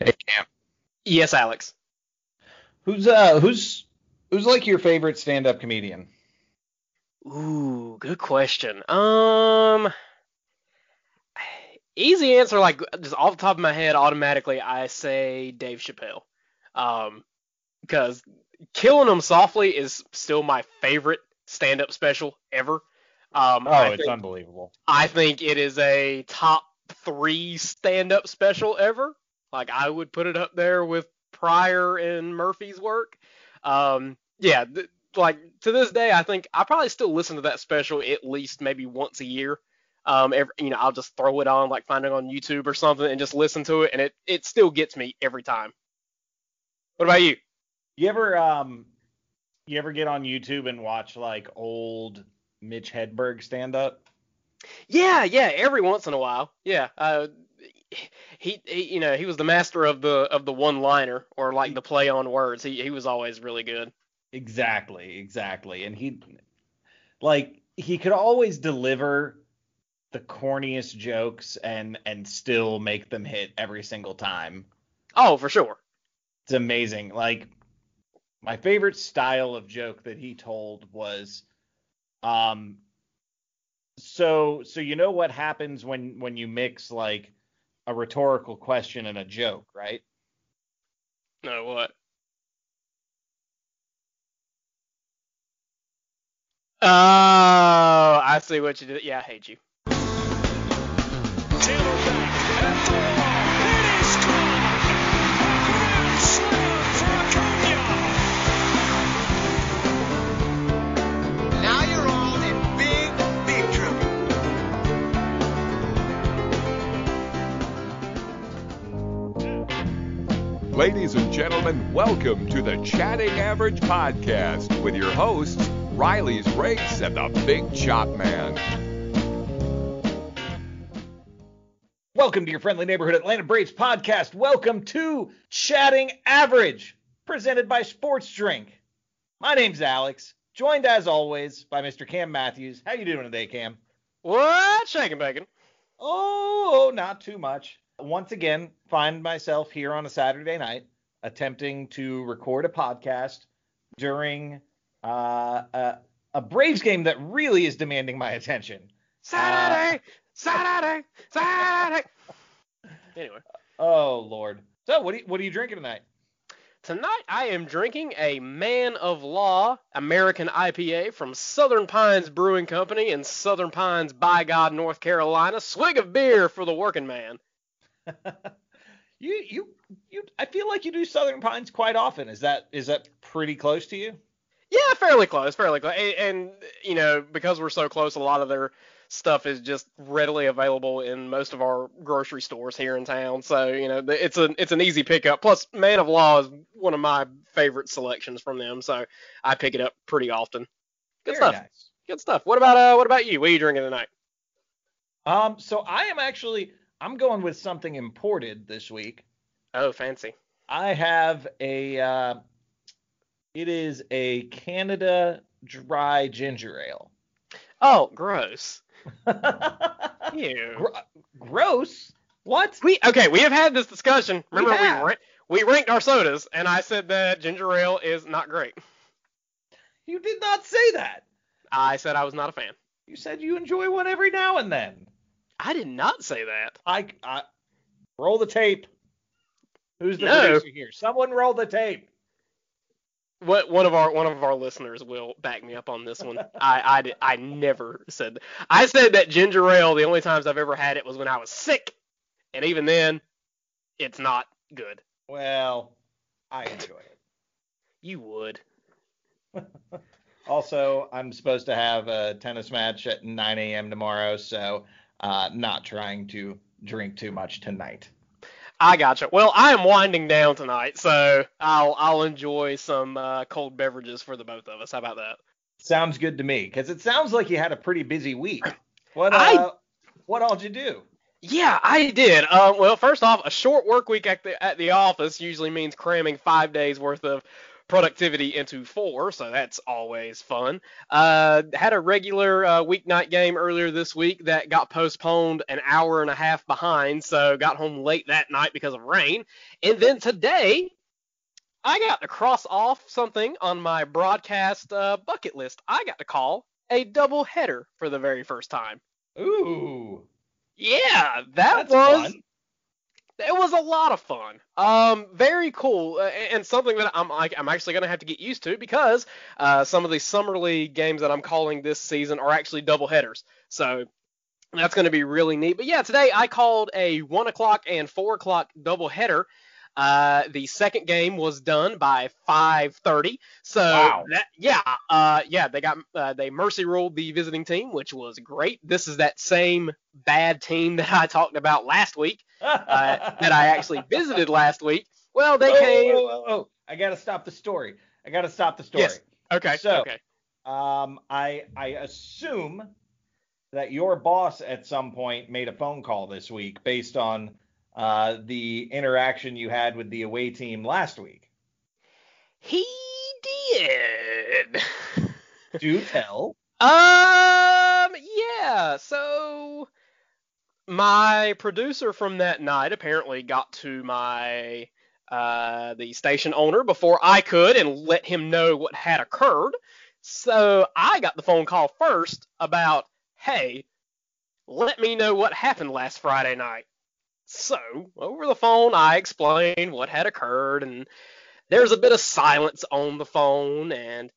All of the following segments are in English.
Hey Cam. Yes, Alex. Who's uh who's who's like your favorite stand-up comedian? Ooh, good question. Um, easy answer. Like just off the top of my head, automatically I say Dave Chappelle. Um, because Killing Them Softly is still my favorite stand-up special ever. Um, Oh, I it's think, unbelievable. I think it is a top three stand-up special ever. Like I would put it up there with Pryor and Murphy's work. Um, yeah, th- like to this day, I think I probably still listen to that special at least maybe once a year. Um, every, you know, I'll just throw it on, like find it on YouTube or something, and just listen to it, and it it still gets me every time. What about you? You ever um you ever get on YouTube and watch like old Mitch Hedberg stand-up? Yeah, yeah, every once in a while. Yeah. Uh, he, he you know, he was the master of the of the one-liner or like the play on words. He he was always really good. Exactly, exactly. And he like he could always deliver the corniest jokes and and still make them hit every single time. Oh, for sure. It's amazing. Like my favorite style of joke that he told was um so so you know what happens when when you mix like a rhetorical question and a joke, right? No, what? Oh, I see what you did. Yeah, I hate you. And welcome to the Chatting Average Podcast with your hosts, Riley's Race and the Big Chop Man. Welcome to your friendly neighborhood Atlanta Braves podcast. Welcome to Chatting Average, presented by Sports Drink. My name's Alex, joined as always by Mr. Cam Matthews. How you doing today, Cam? What? Shaking bacon. Oh, oh, not too much. Once again, find myself here on a Saturday night attempting to record a podcast during uh, a, a Braves game that really is demanding my attention. Saturday, Saturday, Saturday. Anyway, Oh Lord. So what are you, what are you drinking tonight? tonight I am drinking a Man of Law American IPA from Southern Pines Brewing Company in Southern Pines, by God, North Carolina. Swig of beer for the working man. You you you I feel like you do Southern Pines quite often. Is that is that pretty close to you? Yeah, fairly close, fairly close. And, and you know, because we're so close, a lot of their stuff is just readily available in most of our grocery stores here in town. So you know, it's an it's an easy pickup. Plus, Man of Law is one of my favorite selections from them, so I pick it up pretty often. Good Very stuff. nice. Good stuff. What about uh, what about you? What are you drinking tonight? Um so I am actually I'm going with something imported this week. Oh, fancy. I have a uh it is a Canada dry ginger ale. Oh, gross. Gr- gross. What? We okay. We have had this discussion. Remember, we have. ra- we ranked our sodas, and I said that ginger ale is not great. You did not say that. I said I was not a fan. You said you enjoy one every now and then. I did not say that. I, I roll the tape. Who's the No. producer here? Someone roll the tape. What one of our one of our listeners will back me up on this one. I I did, I never said that. I said that ginger ale. The only times I've ever had it was when I was sick, and even then, it's not good. Well, I enjoy it. You would. Also, I'm supposed to have a tennis match at 9 a.m. tomorrow, so uh, not trying to drink too much tonight. I gotcha. Well, I am winding down tonight, so I'll I'll enjoy some uh, cold beverages for the both of us. How about that? Sounds good to me, because it sounds like you had a pretty busy week. What I- uh, what all did you do? Yeah, I did. Uh, well, first off, a short work week at the at the office usually means cramming five days worth of productivity into four, so that's always fun. Uh, had a regular uh, weeknight game earlier this week that got postponed an hour and a half behind, so got home late that night because of rain. And then today, I got to cross off something on my broadcast uh, bucket list. I got to call a double header for the very first time. Ooh, Yeah, that that's was fun. It was a lot of fun. Um, very cool, uh, and something that I'm like I'm actually gonna have to get used to because uh, some of the summer league games that I'm calling this season are actually double headers. So that's gonna be really neat. But yeah, today I called a one o'clock and four o'clock double header. Uh, the second game was done by 5:30. So Wow. that, yeah, uh, yeah, they got uh, they mercy ruled the visiting team, which was great. This is that same bad team that I talked about last week uh, that I actually visited last week. Well, they oh, came. Oh, oh, oh, I gotta stop the story. I gotta stop the story. Yes. Okay. So- okay. Um, I I assume that your boss at some point made a phone call this week based on uh, the interaction you had with the away team last week. He did. Do tell. Um, yeah. So my producer from that night apparently got to my uh the station owner before I could and let him know what had occurred. So I got the phone call first about, "Hey, let me know what happened last Friday night." So, over the phone I explained what had occurred and there's a bit of silence on the phone and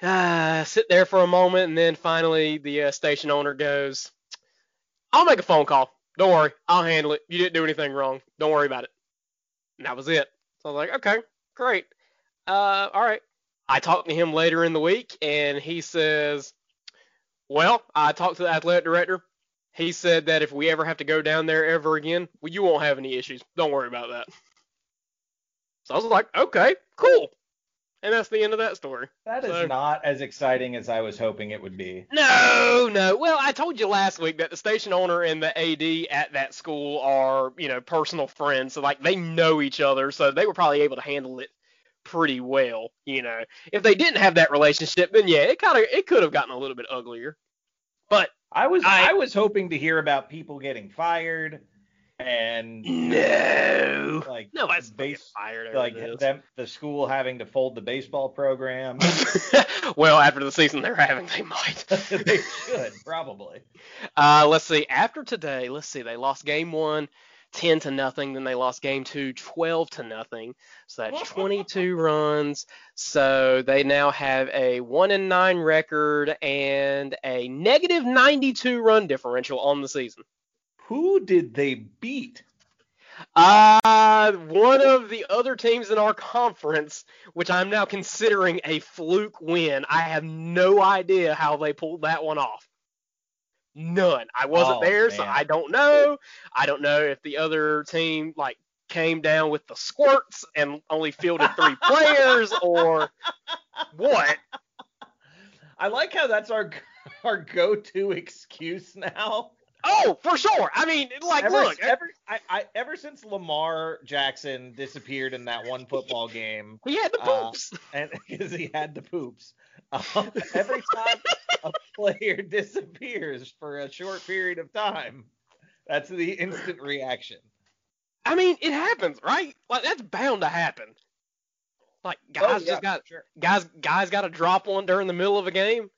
uh, sit there for a moment, and then finally the uh, station owner goes, "I'll make a phone call. Don't worry, I'll handle it. You didn't do anything wrong. Don't worry about it." And that was it. So I was like, "Okay, great. Uh, all right." I talked to him later in the week, and he says, "Well, I talked to the athletic director. He said that if we ever have to go down there ever again, well, you won't have any issues. Don't worry about that." So I was like, "Okay, cool." And that's the end of that story. That is So- not as exciting as I was hoping it would be. No, no. Well, I told you last week that the station owner and the AD at that school are, you know, personal friends. So like they know each other, so they were probably able to handle it pretty well, you know. If they didn't have that relationship, then yeah, it kind of it could have gotten a little bit uglier. But I was I- I, was hoping to hear about people getting fired and no. like Nobody's base fired over like this. them the school having to fold the baseball program. well, after the season they're having, they might. they should probably. Uh, let's see. After today, let's see. They lost game one, 10 to nothing. Then they lost game two, 12 to nothing. So that's 22 runs. So they now have a one and nine record and a negative 92 run differential on the season. Who did they beat? Uh, one of the other teams in our conference, which I'm now considering a fluke win. I have no idea how they pulled that one off. None. I wasn't Oh, there, so. I don't know. I don't know if the other team like came down with the squirts and only fielded three players or what. I like how that's our our go-to excuse now. Oh, for sure. I mean, like, ever, look, ever, I, I, ever since Lamar Jackson disappeared in that one football game, he had the uh, poops. and because he had the poops, um, every time a player disappears for a short period of time, that's the instant reaction. I mean, it happens, right? Like that's bound to happen. Like guys Oh, yeah, just got sure. guys guys got to drop one during the middle of a game.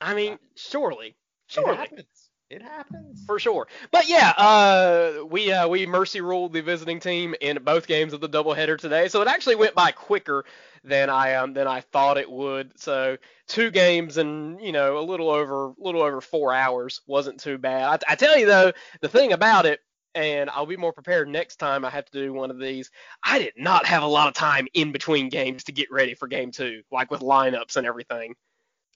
I mean, surely, It surely, happens. It happens. for sure. But yeah, uh, we uh, we mercy ruled the visiting team in both games of the doubleheader today, so it actually went by quicker than I um than I thought it would. So two games and you know a little over little over four hours wasn't too bad. I, I tell you though, the thing about it, and I'll be more prepared next time I have to do one of these. I did not have a lot of time in between games to get ready for game two, like with lineups and everything.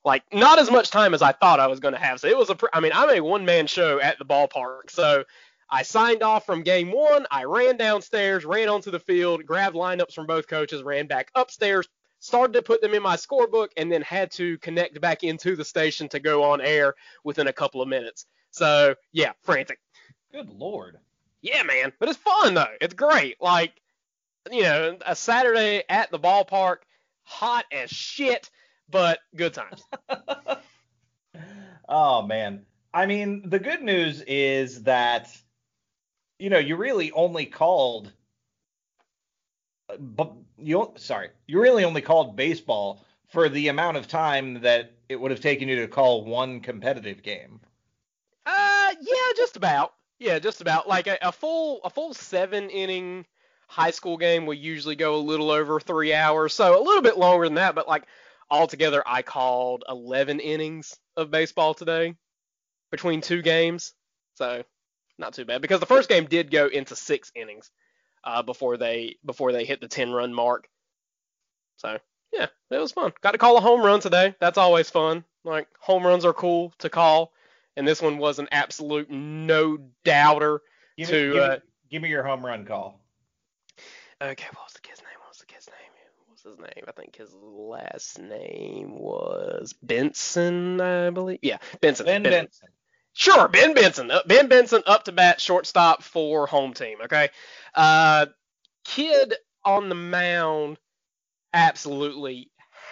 Like not as much time as I thought I was going to have. So it was a, pr- I mean, I'm a one man show at the ballpark. So I signed off from game one. I ran downstairs, ran onto the field, grabbed lineups from both coaches, ran back upstairs, started to put them in my scorebook, and then had to connect back into the station to go on air within a couple of minutes. So yeah, frantic. Good lord. Yeah, man. But it's fun though. It's great. Like you know, a Saturday at the ballpark, hot as shit, but good times. oh man. I mean, the good news is that you know, you really only called but you sorry, you really only called baseball for the amount of time that it would have taken you to call one competitive game. Uh, yeah, just about. Yeah, just about. Like a, a full a full seven inning high school game will usually go a little over three hours, so a little bit longer than that. But like altogether, I called 11 innings of baseball today between two games, so not too bad. Because the first game did go into six innings uh, before they before they hit the 10 run mark. So yeah, it was fun. Got to call a home run today. That's always fun. Like home runs are cool to call, and this one was an absolute no doubter. Give me, To, give, uh, me, give me your home run call. Okay, what was the kid's name? What was the kid's name? What was his name? I think his last name was Benson, I believe. Yeah, Benson. Ben Benson. Sure, Ben Benson. Uh, Ben Benson up to bat, shortstop for home team. Okay, uh, kid on the mound absolutely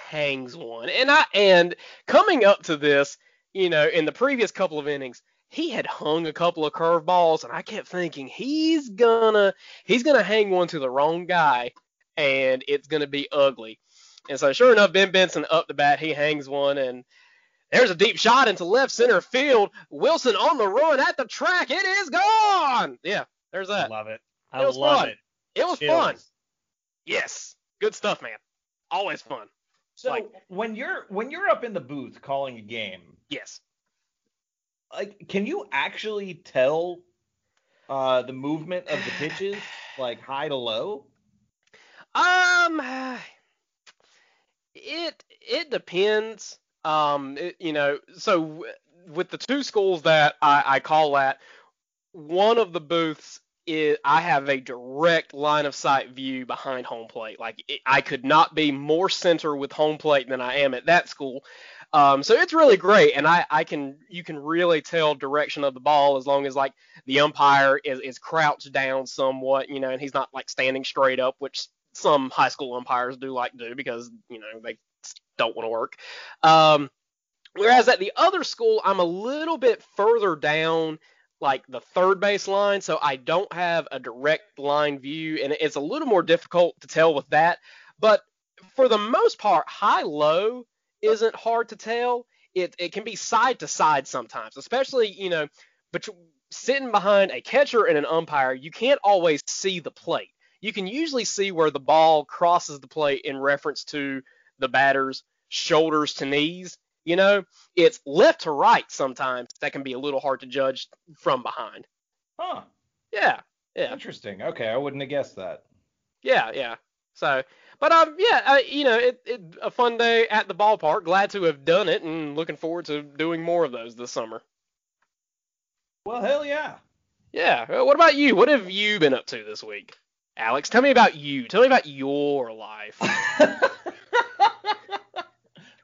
hangs one, and I and coming up to this, you know, in the previous couple of innings, he had hung a couple of curveballs, and I kept thinking he's gonna he's gonna hang one to the wrong guy, and it's gonna be ugly. And so sure enough, Ben Benson up the bat, he hangs one, and there's a deep shot into left center field. Wilson on the run at the track. It is gone. Yeah, there's I that. love it. It I was love fun. it. It was Chills. fun. Yes, good stuff, man. Always fun. So Like- when you're when you're up in the booth calling a game, Yes. like can you actually tell uh the movement of the pitches like high to low? Um, it it depends. Um, it, you know, so w- with the two schools that I, I call at, one of the booths is I have a direct line of sight view behind home plate. Like it, I could not be more center with home plate than I am at that school. Um, so it's really great, and I, I can you can really tell direction of the ball as long as like the umpire is, is crouched down somewhat, you know, and he's not like standing straight up, which some high school umpires do like do because you know they don't want to work. Um, whereas at the other school, I'm a little bit further down, like the third base line, so I don't have a direct line view, and it's a little more difficult to tell with that. But for the most part, high low isn't hard to tell. It it can be side to side sometimes, especially you know, but sitting behind a catcher and an umpire, you can't always see the plate. You can usually see where the ball crosses the plate in reference to the batter's shoulders to knees. You know, it's left to right sometimes that can be a little hard to judge from behind. Huh. Yeah, yeah. Interesting. Okay, I wouldn't have guessed that. Yeah, yeah. So, but um, yeah, uh, you know, it, it a fun day at the ballpark. Glad to have done it, and looking forward to doing more of those this summer. Well, hell yeah. Yeah. What about you? What have you been up to this week, Alex? Tell me about you. Tell me about your life.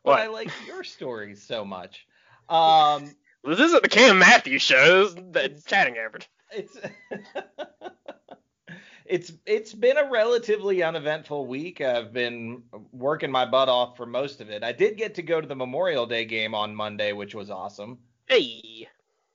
But I like your stories so much. Um, this isn't the Cam Matthews show. The chatting average. it's it's it's been a relatively uneventful week. I've been working my butt off for most of it. I did get to go to the Memorial Day game on Monday, which was awesome. Hey.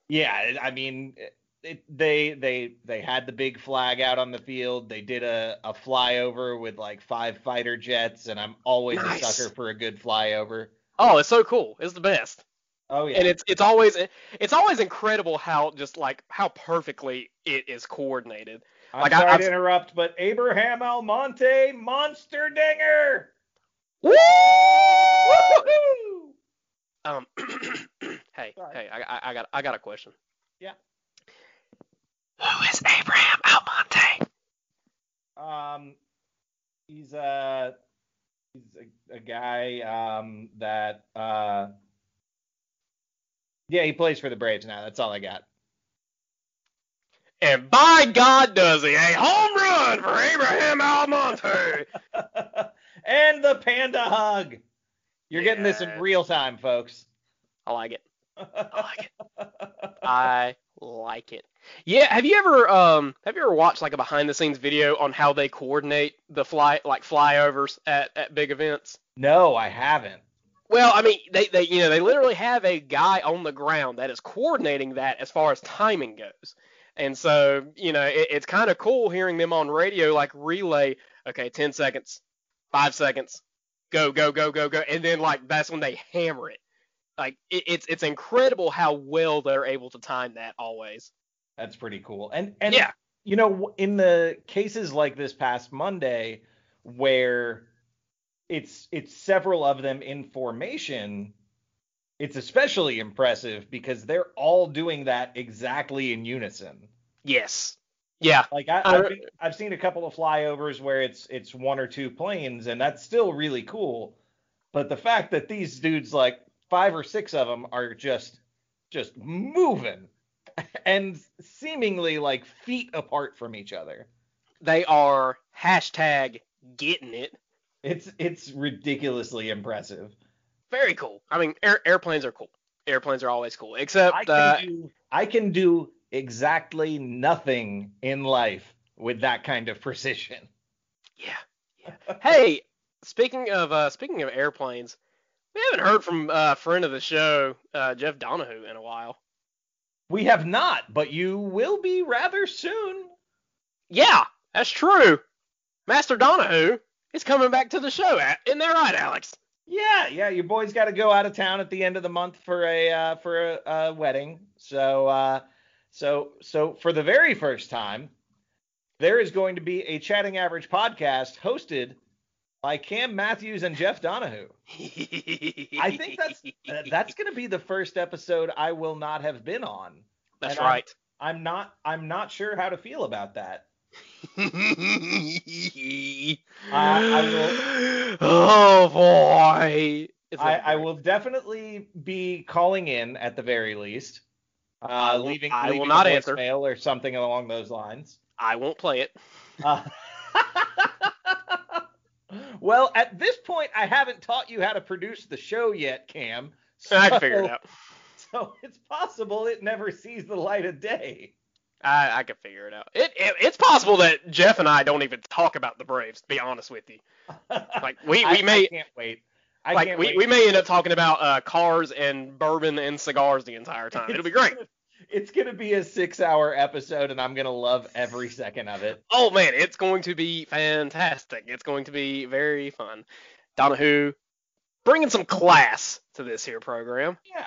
Yeah, I mean, it, they they they had the big flag out on the field. They did a, a flyover with like five fighter jets, and I'm always Nice. a sucker for a good flyover. Oh, it's so cool. It's the best. Oh yeah, And it's it's always it's always incredible how just like how perfectly it is coordinated. I'm like, sorry I've- to interrupt, but Abraham Almonte, monster dinger. Woo! Woo-hoo! Um, hey, Sorry. hey, I, I, I got, I got a question. Yeah. Who is Abraham Almonte? Um, he's a he's a, a guy um that uh yeah he plays for the Braves now. That's all I got. And by God, does he a home run for Abraham Almonte? and the panda hug. You're getting this in real time, folks. I like it. I like it. I like it. Yeah, have you ever um have you ever watched like a behind the scenes video on how they coordinate the fly like flyovers at, at big events? No, I haven't. Well, I mean, they, they you know they literally have a guy on the ground that is coordinating that as far as timing goes, and so you know it, it's kind of cool hearing them on radio like relay. Okay, ten seconds, five seconds, go go go go go, and then like that's when they hammer it. Like it, it's it's incredible how well they're able to time that always. That's pretty cool. And and Yeah. you know, in the cases like this past Monday, where it's it's several of them in formation, it's especially impressive because they're all doing that exactly in unison. Yes. Yeah. Like I, been, I've seen a couple of flyovers where it's it's one or two planes, and that's still really cool. But the fact that these dudes, like five or six of them, are just just moving and seemingly like feet apart from each other. They are hashtag getting it. It's it's ridiculously impressive. Very cool. I mean, air, airplanes are cool. Airplanes are always cool. Except I can uh, do I can do exactly nothing in life with that kind of precision. Yeah. yeah. hey, speaking of uh, speaking of airplanes, we haven't heard from uh, friend of the show, uh, Jeff Donahue, in a while. We have not, but you will be rather soon. Yeah, that's true. Master Donahue is coming back to the show. a- Isn't that right, Alex? Yeah, yeah, your boy's got to go out of town at the end of the month for a uh, for a, a wedding. So uh, so so for the very first time, there is going to be a Chatting Average podcast hosted by Cam Matthews and Jeff Donahue. I think that's uh, that's going to be the first episode I will not have been on. that's and I'm- right. I'm not I'm not sure how to feel about that. I Oh boy. I, I will definitely be calling in at the very least. Uh, will- leaving, I will leaving not answer. mail or something along those lines. I won't play it. Uh, well, at this point, I haven't taught you how to produce the show yet, Cam. So, I can figure it out. So it's possible it never sees the light of day. I, I can figure it out. It, it it's possible that Jeff and I don't even talk about the Braves. To be honest with you, like we, I, we may I can't wait. I like we, wait. we may end up talking about uh, cars and bourbon and cigars the entire time. It'll be great. It's gonna be a six-hour episode, and I'm gonna love every second of it. Oh man, it's going to be fantastic. It's going to be very fun. Donahue bringing some class to this here program. Yeah.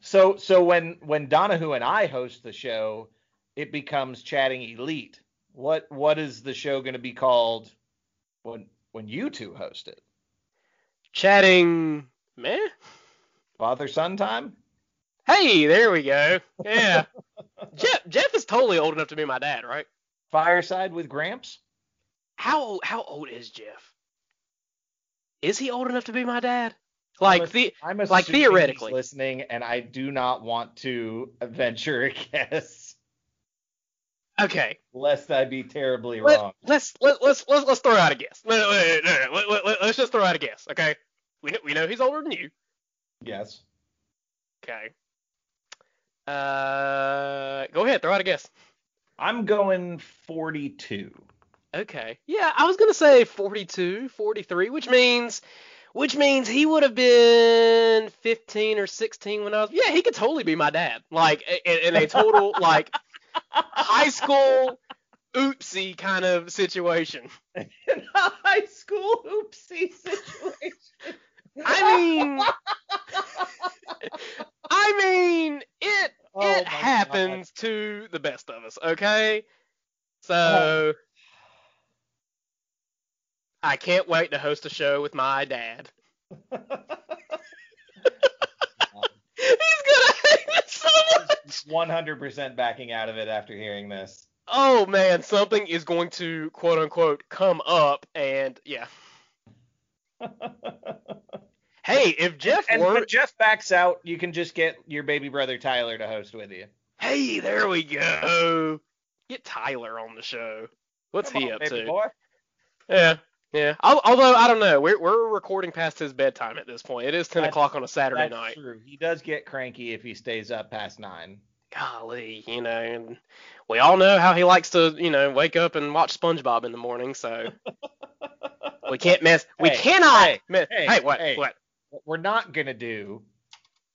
So so when when Donahue and I host the show, it becomes chatting elite. What what is the show going to be called when when you two host it? Chatting, meh. Father son time? Hey, there we go. Yeah. Jeff Jeff is totally old enough to be my dad, right? Fireside with Gramps? How how old is Jeff? Is he old enough to be my dad? Like I'm, the I'm like assuming he's theoretically. listening, and I do not want to venture a guess, okay. lest I be terribly Let, wrong. let's let, let's let's let's throw out a guess. No, no, Let, let, let, let's just throw out a guess. Okay. We know, we know he's older than you. Yes. Okay. Uh, go ahead. Throw out a guess. I'm going 42. Okay. Yeah, I was gonna say 42, 43, which means, which means he would have been 15 or 16 when I was. Yeah, he could totally be my dad. Like in, in a total like high school oopsie kind of situation. In a high school oopsie situation. I mean, I mean, it Oh it God. happens to the best of us. Okay. So. Oh. I can't wait to host a show with my dad. He's gonna hate it so much. 100% backing out of it after hearing this. Oh man, something is going to quote unquote come up, and yeah. Hey, if Jeff and were, when Jeff backs out, you can just get your baby brother Tyler to host with you. hey, there we go. Get Tyler on the show. What's Come he on, up baby to? boy. Yeah, Yeah. Al- Although I don't know, we're we're recording past his bedtime at this point. It is ten That's- o'clock on a Saturday night. That's night. true. He does get cranky if he stays up past nine. Golly, you know, and we all know how he likes to, you know, wake up and watch SpongeBob in the morning. So we can't miss. We Hey, cannot hey, miss. hey, Hey, what? hey. What? What we're not gonna do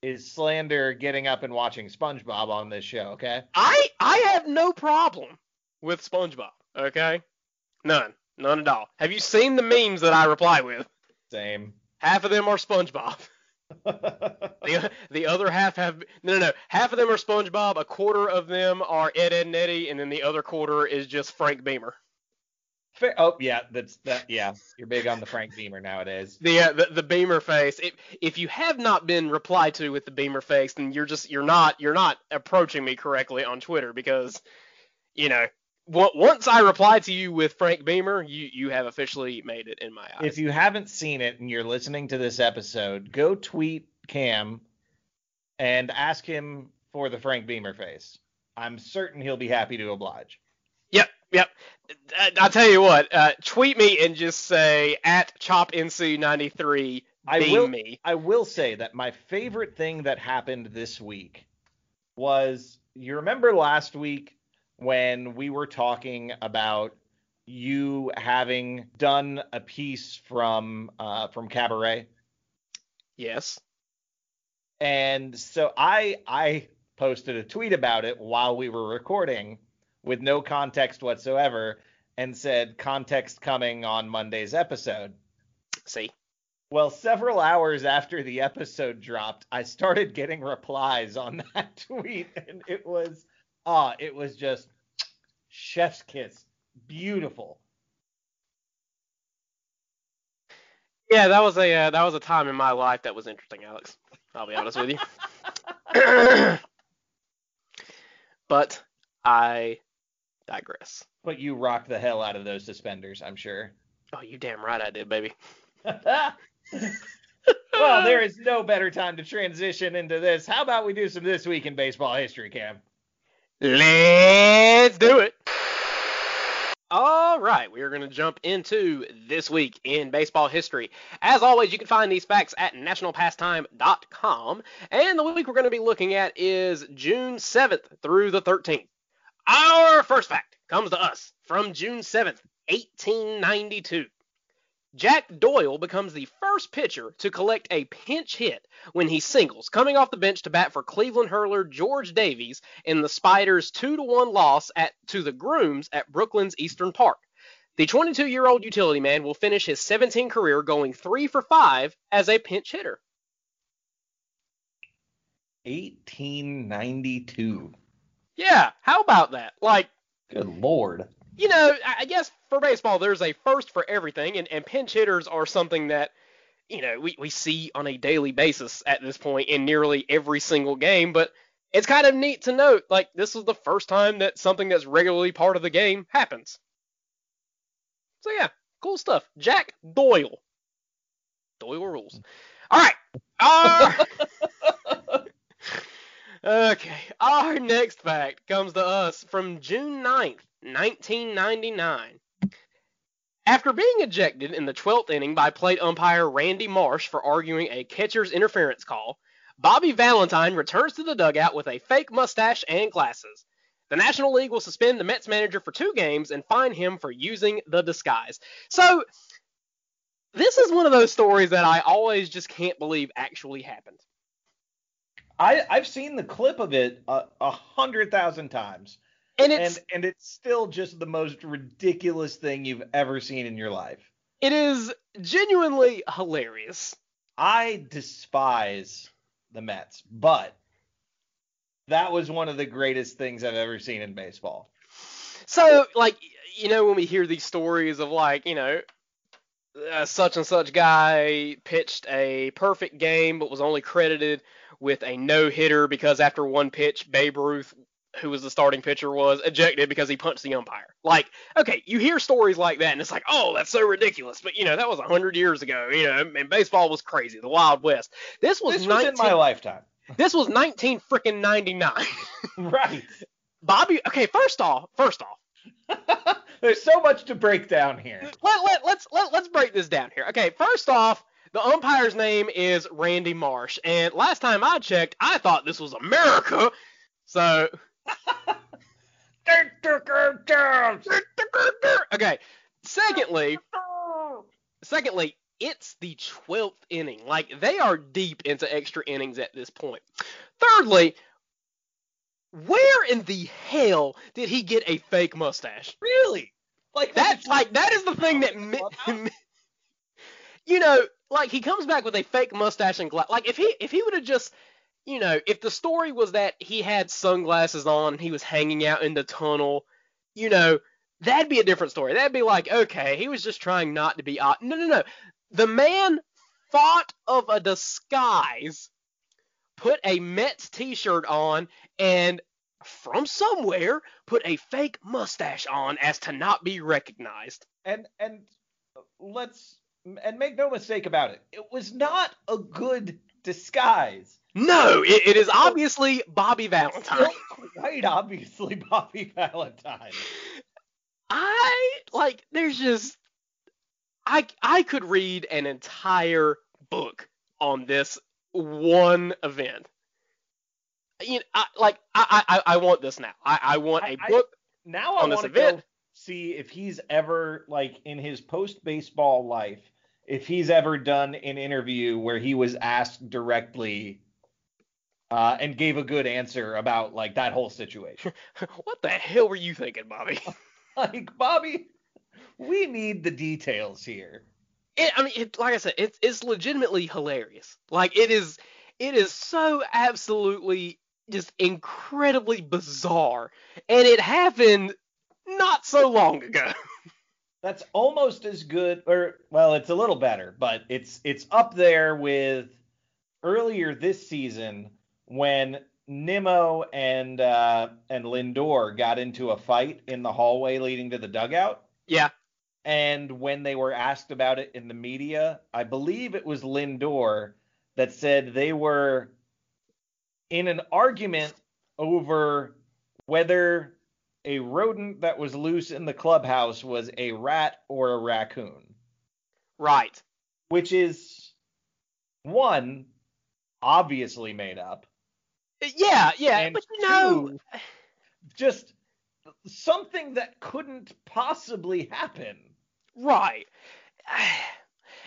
is slander getting up and watching SpongeBob on this show, okay? I I have no problem with SpongeBob. Okay, none, none at all. Have you seen the memes that I reply with? Same. Half of them are SpongeBob. The, the other half have no no no. Half of them are SpongeBob. A quarter of them are Ed Edd n Eddy, and then the other quarter is just Frank Beamer. Fair- oh yeah, that's that. Yeah, you're big on the Frank Beamer nowadays. The, uh, the the Beamer face. If if you have not been replied to with the Beamer face, then you're just you're not you're not approaching me correctly on Twitter because, you know, on- once I reply to you with Frank Beamer, you you have officially made it in my eyes. If you haven't seen it and you're listening to this episode, go tweet Cam and ask him for the Frank Beamer face. I'm certain he'll be happy to oblige. Yep. I, I'll tell you what. Uh, tweet me and just say at chopnc93 I will me. I will say that my favorite thing that happened this week was you remember last week when we were talking about you having done a piece from uh, from Cabaret, Yes. and so I I posted a tweet about it while we were recording with no context whatsoever and said context coming on Monday's episode. See. Well, several hours after the episode dropped, I started getting replies on that tweet, and it was, ah, it was just chef's kiss, beautiful. Yeah, that was a uh, that was a time in my life that was interesting, Alex. I'll be honest with you. but I digress. But you rocked the hell out of those suspenders, I'm sure. Oh, you damn right I did, baby. well, there is no better time to transition into this. How about we do some this week in baseball history, Cam? Let's do it. All right, we are going to jump into this week in baseball history. As always, you can find these facts at nationalpastime.com. And the week we're going to be looking at is June 7th through the 13th. Our first fact comes to us from June 7th, 1892. Jack Doyle becomes the first pitcher to collect a pinch hit when he singles, coming off the bench to bat for Cleveland hurler George Davies in the Spiders' 2 to 1 loss at to the Grooms at Brooklyn's Eastern Park. The 22-year-old utility man will finish his 17 career going 3 for 5 as a pinch hitter. 1892. Yeah, how about that? Like Good lord. you know, I guess for baseball, there's a first for everything, and, and pinch hitters are something that, you know, we, we see on a daily basis at this point in nearly every single game. But it's kind of neat to note, like, this was the first time that something that's regularly part of the game happens. So, yeah, cool stuff. Jack Doyle. Doyle rules. All right. Our... Uh, okay. Our next fact comes to us from June 9th, 1999. After being ejected in the 12th inning by plate umpire Randy Marsh for arguing a catcher's interference call, Bobby Valentine returns to the dugout with a fake mustache and glasses. The National League will suspend the Mets manager for two games and fine him for using the disguise. So, this is one of those stories that I always just can't believe actually happened. I I've seen the clip of it a, a hundred thousand times, And it's and and it's still just the most ridiculous thing you've ever seen in your life. it is genuinely hilarious. I despise the Mets, but that was one of the greatest things I've ever seen in baseball. So, like, you know, when we hear these stories of, like, you know, uh, such and such guy pitched a perfect game but was only credited with a no hitter because after one pitch, Babe Ruth, who was the starting pitcher, was ejected because he punched the umpire. Like, okay, you hear stories like that and it's like, oh, that's so ridiculous. But, you know, that was 100 years ago, you know, and baseball was crazy, the Wild West. This was This was in my lifetime. this was 19 freaking 99. right. Bobby, okay, first off, first off, there's so much to break down here. let, let, let's let, let's break this down here. Okay, first off, the umpire's name is Randy Marsh, and last time I checked, I thought this was America. So okay. Secondly, secondly, it's the 12th inning. Like they are deep into extra innings at this point. Thirdly, where in the hell did he get a fake mustache? Really? Like That's like that is the thing that mi- you know, like he comes back with a fake mustache and gla- like if he if he would have just you know, if the story was that he had sunglasses on and he was hanging out in the tunnel, you know, that'd be a different story. That'd be like, okay, he was just trying not to be odd. No, no, no. The man thought of a disguise, put a Mets t-shirt on, and from somewhere put a fake mustache on as to not be recognized. and and let's and make no mistake about it. It was not a good disguise. No, it, it is obviously Bobby Valentine. Quite obviously Bobby Valentine. I like there's just I I could read an entire book on this one event. You know, I, like I, I I want this now. I, I want a I- book. Now I On this event? go see if he's ever like in his post baseball life, if he's ever done an interview where he was asked directly uh, and gave a good answer about like that whole situation. what the hell were you thinking, Bobby? like Bobby, we need the details here. It, I mean, it, like I said, it's it's legitimately hilarious. Like it is, it is so absolutely just incredibly bizarre, and it happened not so long ago. That's almost as good, or well, it's a little better, but it's it's up there with earlier this season when Nimmo and uh, and Lindor got into a fight in the hallway leading to the dugout. yeah, And when they were asked about it in the media, I believe it was Lindor that said they were in an argument over whether a rodent that was loose in the clubhouse was a rat or a raccoon, right. which is one obviously made up, Yeah, yeah, and but you know, two, just something that couldn't possibly happen. right.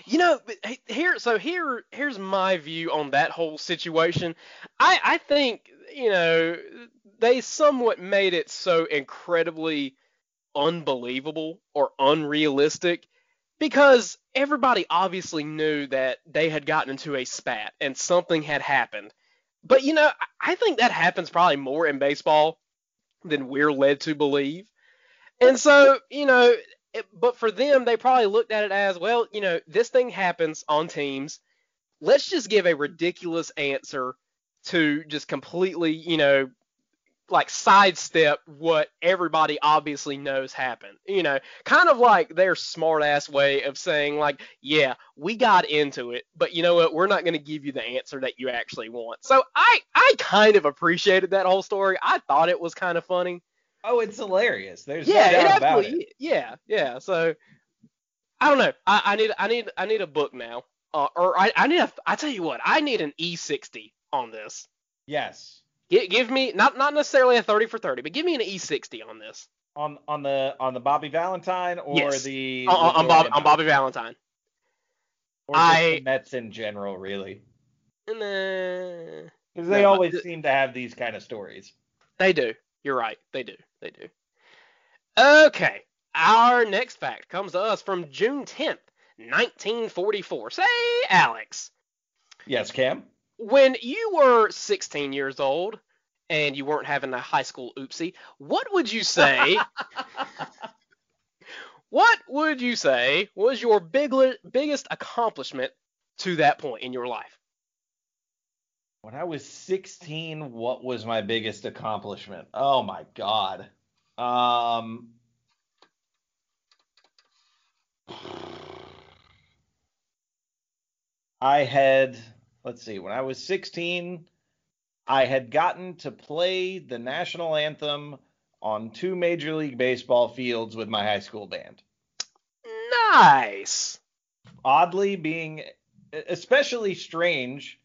You know, here, so here, here's my view on that whole situation. I, I think, you know, they somewhat made it so incredibly unbelievable or unrealistic because everybody obviously knew that they had gotten into a spat and something had happened. But you know, I- think that happens probably more in baseball than we're led to believe. And so, you know, it, but for them, they probably looked at it as, well, you know, this thing happens on teams. Let's just give a ridiculous answer to just completely, you know, like sidestep what everybody obviously knows happened. You know, kind of like their smart ass way of saying, like, yeah, we got into it, but you know what? We're not going to give you the answer that you actually want. So I, I kind of appreciated that whole story. I thought it was kind of funny. Oh, it's hilarious. There's Yeah, no it. Yeah, yeah. So I don't know. I, I need, I need, I need a book now. Uh, or I, I need a. I tell you what, I need an E60 on this. Yes. Give, give me not, not necessarily a 30 for 30, but give me an E60 on this. On on the on the Bobby Valentine or Yes. the On, on, Bob, on Bobby Valentine. or I- the Mets in general, really, because they No, always th- seem to have these kind of stories. They do. You're right. They do. They do. Okay. Our next fact comes to us from June 10th, 1944. Say, Alex, Yes, Cam. When you were 16 years old and you weren't having a high school oopsie, what would you say? what would you say was your big, biggest accomplishment to that point in your life? When I was 16, what was my biggest accomplishment? Oh my god. Um I had let's see, when I was 16, I had gotten to play the national anthem on two Major League Baseball fields with my high school band. Nice. Oddly, being especially strange,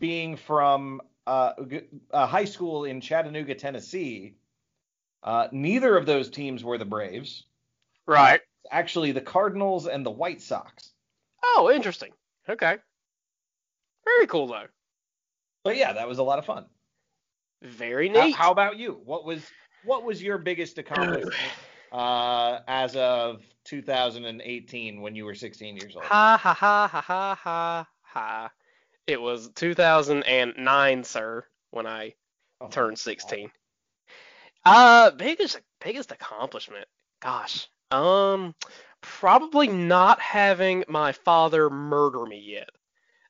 being from uh, a high school in Chattanooga, Tennessee. Uh, neither of those teams were the Braves. Right. Actually, the Cardinals and the White Sox. Oh, interesting. Okay. Very cool though. But yeah, that was a lot of fun. Very How, neat. how about you? What was what was your biggest accomplishment uh, as of 2018 when you were 16 years old? Ha ha ha ha ha ha ha. It was 2009, sir, when I Oh, turned 16. Uh, biggest biggest accomplishment. Gosh. Um, probably not having my father murder me yet.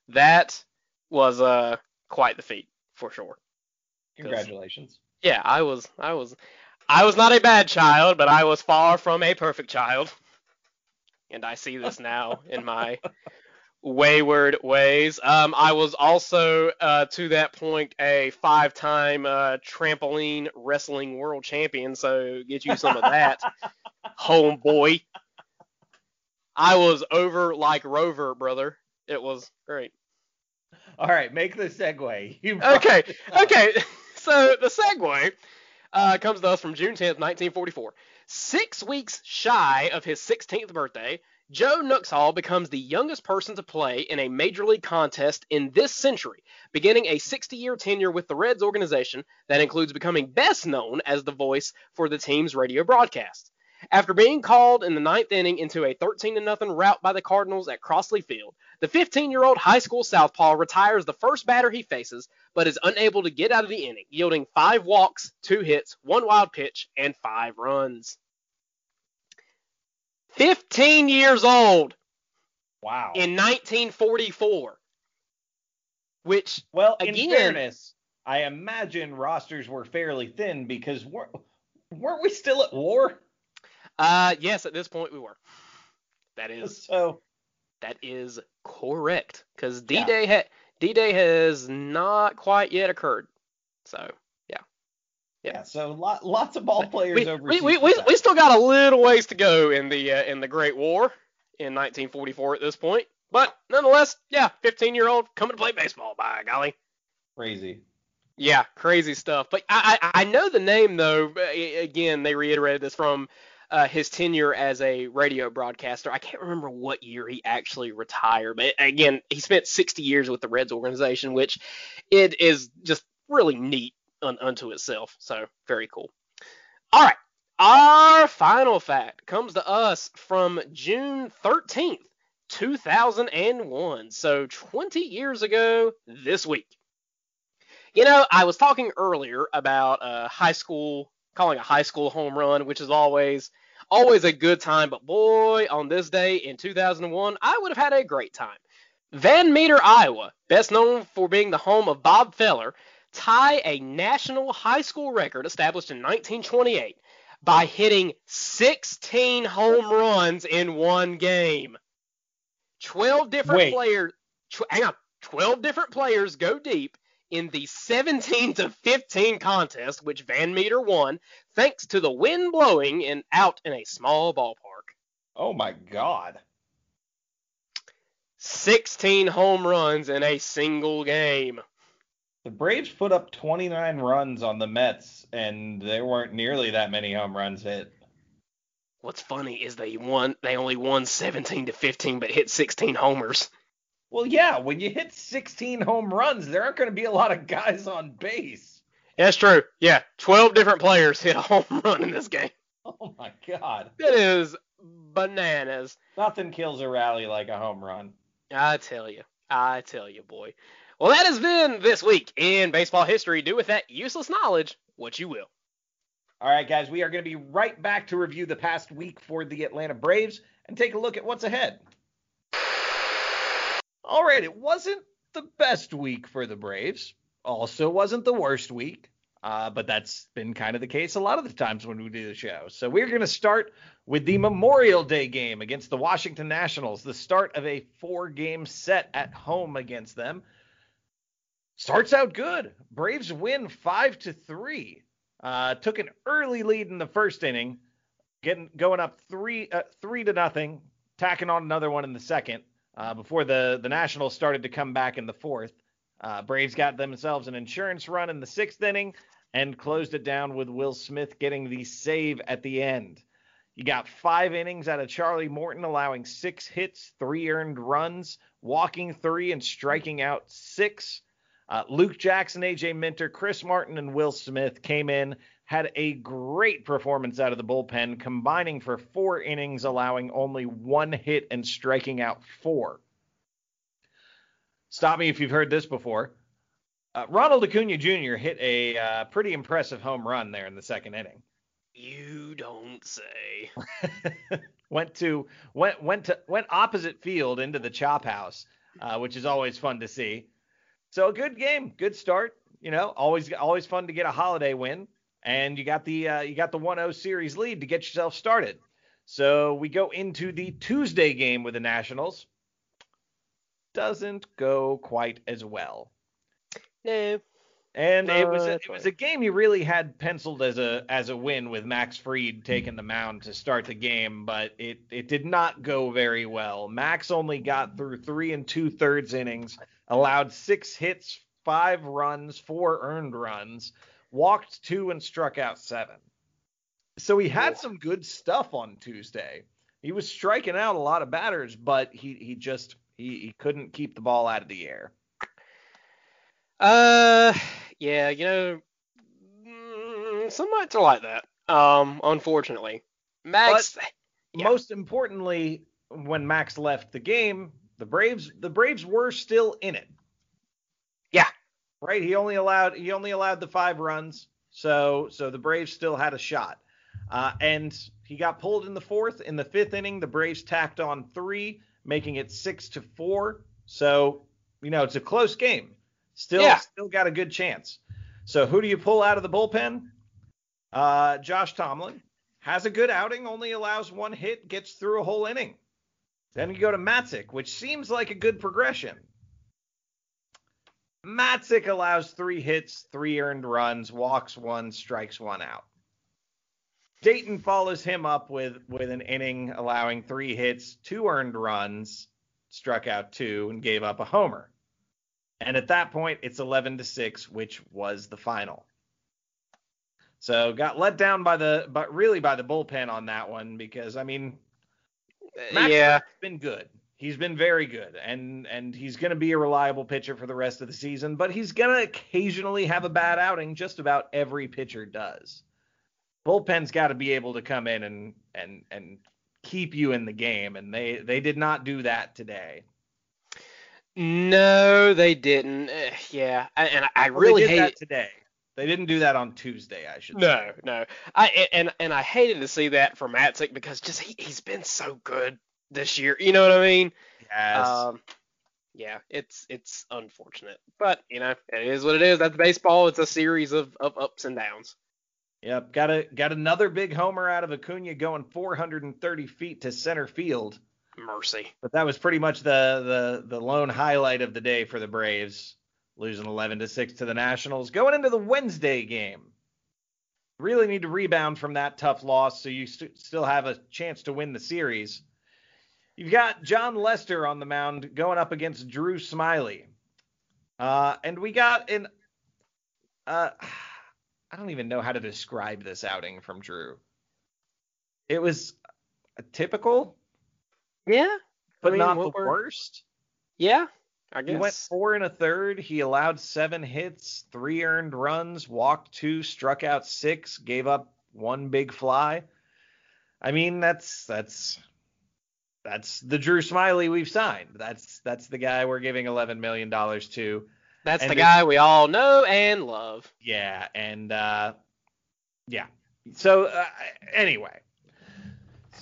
That was uh quite the feat for sure. Congratulations. Yeah, I was I was I was not a bad child, but I was far from a perfect child. And I see this now in my wayward ways. Um, I was also uh, to that point a five-time uh, trampoline wrestling world champion, so get you some of that, homeboy. I was over like Rover, brother. It was great. All right, make the segue. Okay, okay. So the segue uh, comes to us from June 10th, 1944. Six weeks shy of his 16th birthday, Joe Nuxhall becomes the youngest person to play in a major league contest in this century, beginning a 60-year tenure with the Reds organization that includes becoming best known as the voice for the team's radio broadcast. After being called in the ninth inning into a 13 0 rout by the Cardinals at Crosley Field, the 15 year old high school southpaw retires the first batter he faces, but is unable to get out of the inning, yielding five walks, two hits, one wild pitch, and five runs. 15 years old Wow. in 1944, which well, in again- fairness, I imagine rosters were fairly thin because we're, weren't we still at war? Uh, yes, at this point we were. That is So that is correct because D-Day ha- D-Day has not quite yet occurred. So yeah, yeah, so lot, lots of ball players we, overseas. we, we, we, with that. we still got a little ways to go in the uh, in the Great War in 1944 at this point, but nonetheless, yeah, 15 year old coming to play baseball. By golly. crazy. Yeah, crazy stuff. But I, I I know the name though. Again, they reiterated this from uh, his tenure as a radio broadcaster. I can't remember what year he actually retired, but again, he spent 60 years with the Reds organization, which it is just really neat un, unto itself. So very cool. All right, our final fact comes to us from June 13th, 2001. So 20 years ago this week. You know, I was talking earlier about uh, high school, calling a high school home run, which is always always a good time. But boy, on this day in 2001, I would have had a great time. Van Meter, Iowa, best known for being the home of Bob Feller, tie a national high school record established in 1928 by hitting 16 home runs in one game. 12 different Wait. players, tw- hang on, 12 different players go deep in the 17 to 15 contest, which Van Meter won, thanks to the wind blowing and out in a small ballpark. Oh my God. 16 home runs in a single game. The Braves put up 29 runs on the Mets, and there weren't nearly that many home runs hit. What's funny is they won. They only won 17 to 15, but hit 16 homers. Well, yeah, when you hit 16 home runs, there aren't going to be a lot of guys on base. That's true. Yeah, 12 different players hit a home run in this game. Oh my God. That is bananas. Nothing kills a rally like a home run. I tell you. I tell you, boy. Well, that has been this week in baseball history. Do with that useless knowledge what you will. All right, guys, we are going to be right back to review the past week for the Atlanta Braves and take a look at what's ahead. All right, it wasn't the best week for the Braves. Also, wasn't the worst week. Uh, but that's been kind of the case a lot of the times when we do the show. So we're going to start with the Memorial Day game against the Washington Nationals, the start of a four game set at home against them. Starts out good. Braves win five to three. uh, took an early lead in the first inning, getting going up three uh, three to nothing, tacking on another one in the second. Uh, before the the Nationals started to come back in the fourth, uh, Braves got themselves an insurance run in the sixth inning and closed it down with Will Smith getting the save at the end. You got five innings out of Charlie Morton, allowing six hits, three earned runs, walking three, and striking out six. Uh, Luke Jackson, AJ Minter, Chris Martin, and Will Smith came in, had a great performance out of the bullpen, combining for four innings, allowing only one hit and striking out four. Stop me if you've heard this before. Uh, Ronald Acuna Jr. hit a uh, pretty impressive home run there in the second inning. You don't say. went to went went to went opposite field into the chop house, uh, which is always fun to see. So a good game, good start. You know, always always fun to get a holiday win, and you got the uh, you got the 1-0 series lead to get yourself started. So we go into the Tuesday game with the Nationals. Doesn't go quite as well. No. And it was a, it was a game you really had penciled as a as a win with Max Fried taking the mound to start the game, but it it did not go very well. Max only got through three and two thirds innings, allowed six hits, five runs, four earned runs, walked two and struck out seven. So he had some good stuff on Tuesday. He was striking out a lot of batters, but he he just he, he couldn't keep the ball out of the air. Uh, yeah, you know, mm, some nights are like that. Um, unfortunately, Max. Yeah. most importantly, when Max left the game, the Braves the Braves were still in it. Yeah. Right? He only allowed he only allowed the five runs. So so the Braves still had a shot. Uh, and he got pulled in the fourth. In the fifth inning, the Braves tacked on three, making it six to four. So, you know, it's a close game. Still Yeah. still got a good chance. So who do you pull out of the bullpen? Uh, Josh Tomlin has a good outing, only allows one hit, gets through a whole inning. Then you go to Matzek, which seems like a good progression. Matzek allows three hits, three earned runs, walks one, strikes one out. Dayton follows him up with with an inning, allowing three hits, two earned runs, struck out two, and gave up a homer. And at that point, it's 11 to six, which was the final. So got let down by the, but really by the bullpen on that one because I mean, Max yeah, Fried's been good. He's been very good, and and he's going to be a reliable pitcher for the rest of the season. But he's going to occasionally have a bad outing. Just about every pitcher does. Bullpen's got to be able to come in and and and keep you in the game, and they they did not do that today. No, they didn't. Eh, yeah, I- and I, I Well, really hate. that today. They didn't do that on Tuesday, I should say. No, no. I and and I hated to see that from Matzek because just he he's been so good this year. You know what I mean? Yes. Um, yeah, it's it's unfortunate, but you know it is what it is. That's baseball. It's a series of, of ups and downs. Yep, got a got another big homer out of Acuna going 430 feet to center field. Mercy. But that was pretty much the the the lone highlight of the day for the Braves, losing 11 to 6 to the Nationals. Going into the Wednesday game. Really need to rebound from that tough loss so you st- still have a chance to win the series. You've got Jon Lester on the mound going up against Drew Smyly. Uh, and we got an uh, I don't even know how to describe this outing from Drew. It was a typical, Yeah, but mean, not the were- worst. yeah. I guess. He went four and a third. He allowed seven hits, three earned runs, walked two, struck out six, gave up one big fly. I mean, that's that's that's the Drew Smyly we've signed. That's that's the guy we're giving eleven million dollars to. That's and the it- guy we all know and love. Yeah, and uh, yeah. So uh, anyway,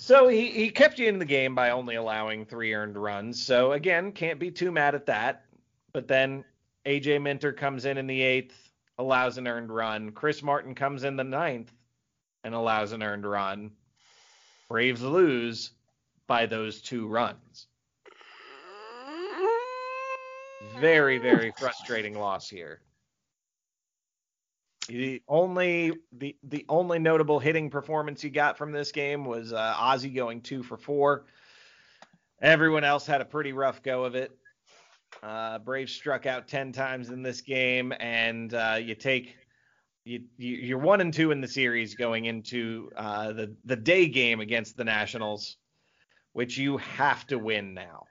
so he he kept you in the game by only allowing three earned runs. So again, can't be too mad at that. But then AJ Minter comes in in the eighth, allows an earned run. Chris Martin comes in the ninth and allows an earned run. Braves lose by those two runs. Very very frustrating loss here. The only the the only notable hitting performance you got from this game was uh, Ozzy going two for four. Everyone else had a pretty rough go of it. Uh, Braves struck out ten times in this game, and uh, you take you, you you're one and two in the series going into uh, the the day game against the Nationals, which you have to win now.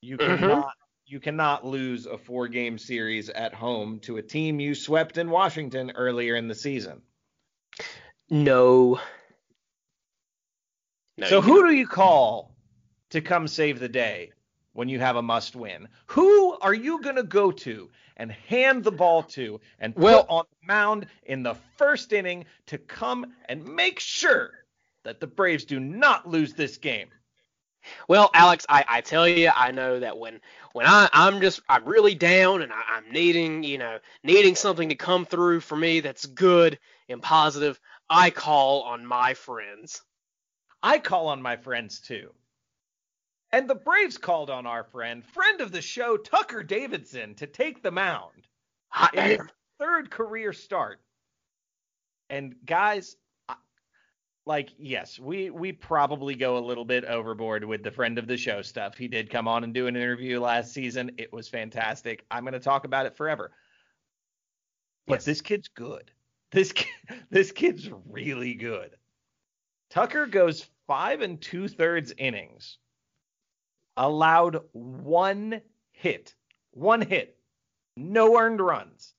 You Mhm. cannot you cannot lose a four game series at home to a team you swept in Washington earlier in the season. No. No. so who do you call to come save the day when you have a must win? Who are you going to go to and hand the ball to and put on the mound in the first inning to come and make sure that the Braves do not lose this game? Well, Alex, I, I tell you, I know that when when I I'm just I'm really down and I, I'm needing you know needing something to come through for me that's good and positive, I call on my friends. I call on my friends too. And the Braves called on our friend, friend of the show, Tucker Davidson, to take the mound. Hot in his damn. third career start. And guys, like yes, we we probably go a little bit overboard with the friend of the show stuff. He did come on and do an interview last season. It was fantastic. I'm going to talk about it forever. But Yes. this kid's good. This kid, this kid's really good. Tucker goes five and two thirds innings, allowed one hit, one hit, no earned runs.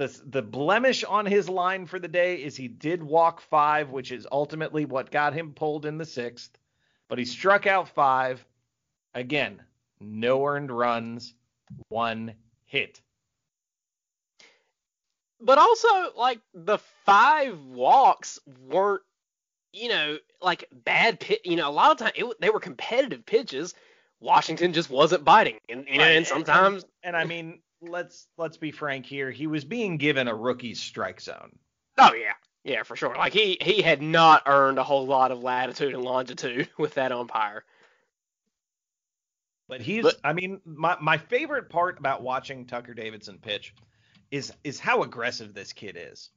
The, the blemish on his line for the day is he did walk five, which is ultimately what got him pulled in the sixth. But he struck out five. Again, no earned runs, one hit. But also, like the five walks weren't, you know, like bad pit. You know, a lot of times it, they were competitive pitches. Washington just wasn't biting, and you know, and sometimes And I mean, let's let's be frank here. He was being given a rookie strike zone. Oh yeah, yeah, for sure. Like he he had not earned a whole lot of latitude and longitude with that umpire. But he's But- I mean, my my favorite part about watching Tucker Davidson pitch is is how aggressive this kid is.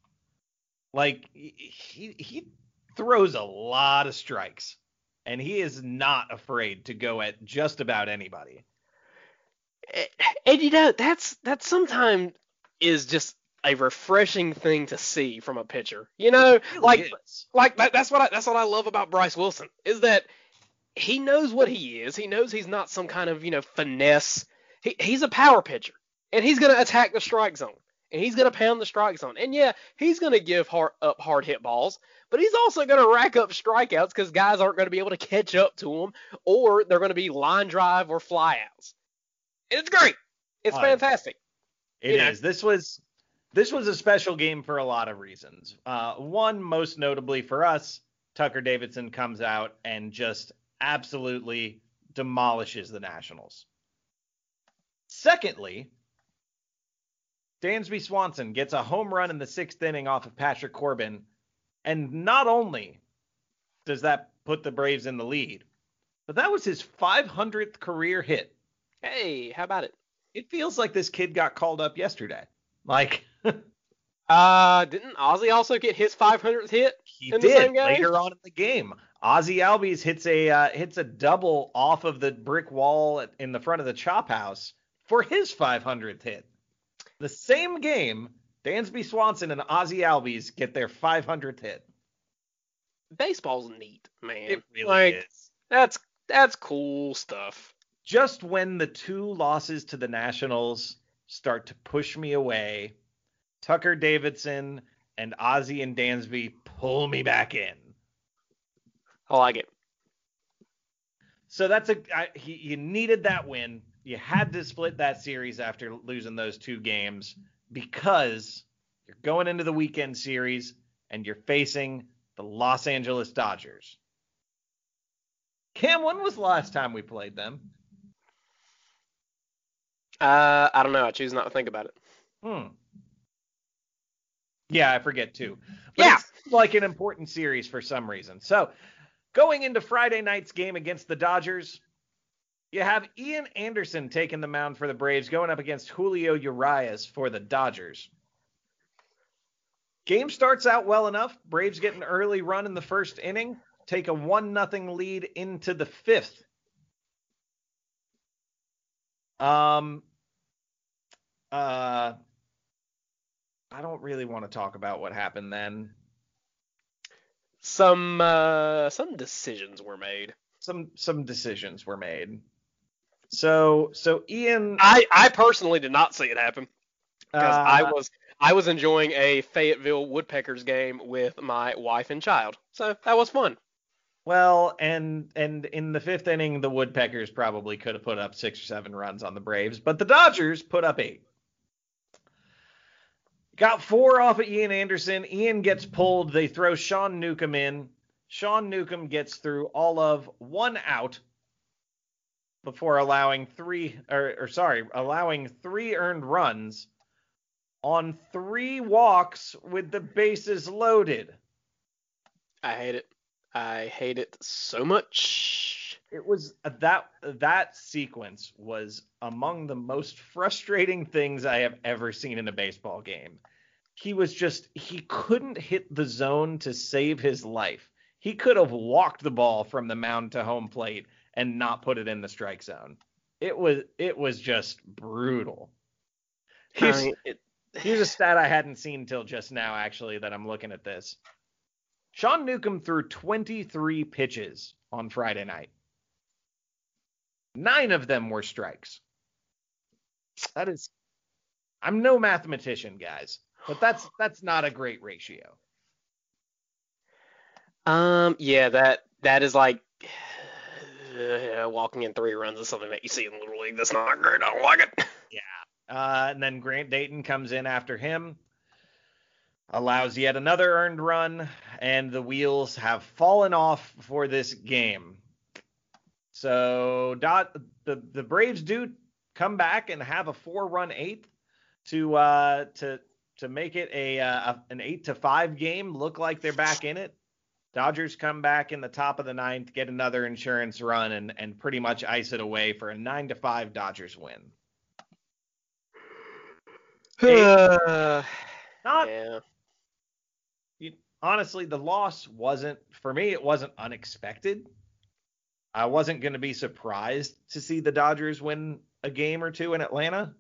Like he he throws a lot of strikes and he is not afraid to go at just about anybody. And you know that's that sometimes is just a refreshing thing to see from a pitcher. You know, like like that, that's what I, that's what I love about Bryce Wilson is that he knows what he is. He knows he's not some kind of you know finesse. He, he's a power pitcher, and he's gonna attack the strike zone, and he's gonna pound the strike zone. And yeah, he's gonna give hard, up hard hit balls, but he's also gonna rack up strikeouts because guys aren't gonna be able to catch up to him, or they're gonna be line drive or flyouts. It's great. It's fantastic. It you know. This was this was a special game for a lot of reasons. Uh, one, most notably for us, Tucker Davidson comes out and just absolutely demolishes the Nationals. Secondly, Dansby Swanson gets a home run in the sixth inning off of Patrick Corbin, and not only does that put the Braves in the lead, but that was his 500th career hit Hey, how about it? it feels like this kid got called up yesterday. Like Uh, didn't Ozzy also get his 500th hit? he In the did same game? later on in the game. Ozzy Albies hits a uh, hits a double off of the brick wall at- in the front of the chop house for his 500th hit. The same game, Dansby Swanson and Ozzy Albies get their 500th hit. Baseball's neat, man. It really like, is. That's that's cool stuff. Just when the two losses to the Nationals start to push me away, Tucker Davidson and Ozzy and Dansby pull me back in. I like it. So that's a I, he, you needed that win. You had to split that series after losing those two games because you're going into the weekend series and you're facing the Los Angeles Dodgers. Cam, when was the last time we played them? Uh, I don't know. I choose not to think about it. Hmm. Yeah, I forget too. But Yeah. Like an important series for some reason. So going into Friday night's game against the Dodgers, you have Ian Anderson taking the mound for the Braves, going up against Julio Urias for the Dodgers. game starts out well enough. Braves get an early run in the first inning, take a one nothing lead into the fifth. Um, uh, I don't really want to talk about what happened then. Some uh, some decisions were made. Some some decisions were made. So so Ian, I I personally did not see it happen because I uh, was I was enjoying a Fayetteville Woodpeckers game with my wife and child, so that was fun. Well, and and in the fifth inning, the Woodpeckers probably could have put up six or seven runs on the Braves, but the Dodgers put up eight. Got four off of Ian Anderson. Ian gets pulled. They throw Sean Newcomb in. Sean Newcomb gets through all of one out before allowing three, or, or sorry, allowing three earned runs on three walks with the bases loaded. I hate it. I hate it so much. it was uh, that that sequence was among the most frustrating things I have ever seen in a baseball game. He was just he couldn't hit the zone to save his life. He could have walked the ball from the mound to home plate and not put it in the strike zone. It was it was just brutal. Here's, I mean, it, here's a stat I hadn't seen until just now actually that I'm looking at this. Sean Newcomb threw 23 pitches on Friday night. Nine of them were strikes. That is I'm no mathematician, guys, but that's that's not a great ratio. um, yeah, that that is like uh, walking in three runs is something that you see in Little League. That's not great. I don't like it. Yeah. Uh, and then Grant Dayton comes in after him, allows yet another earned run, and the wheels have fallen off for this game. So dot the the Braves do come back and have a four run eighth to uh to to make it a, uh, a an eight to five game look like they're back in it. Dodgers come back in the top of the ninth, get another insurance run, and and pretty much ice it away for a nine to five Dodgers win. Uh, Not yeah. Honestly, the loss wasn't for me. It wasn't unexpected. I wasn't going to be surprised to see the Dodgers win a game or two in Atlanta,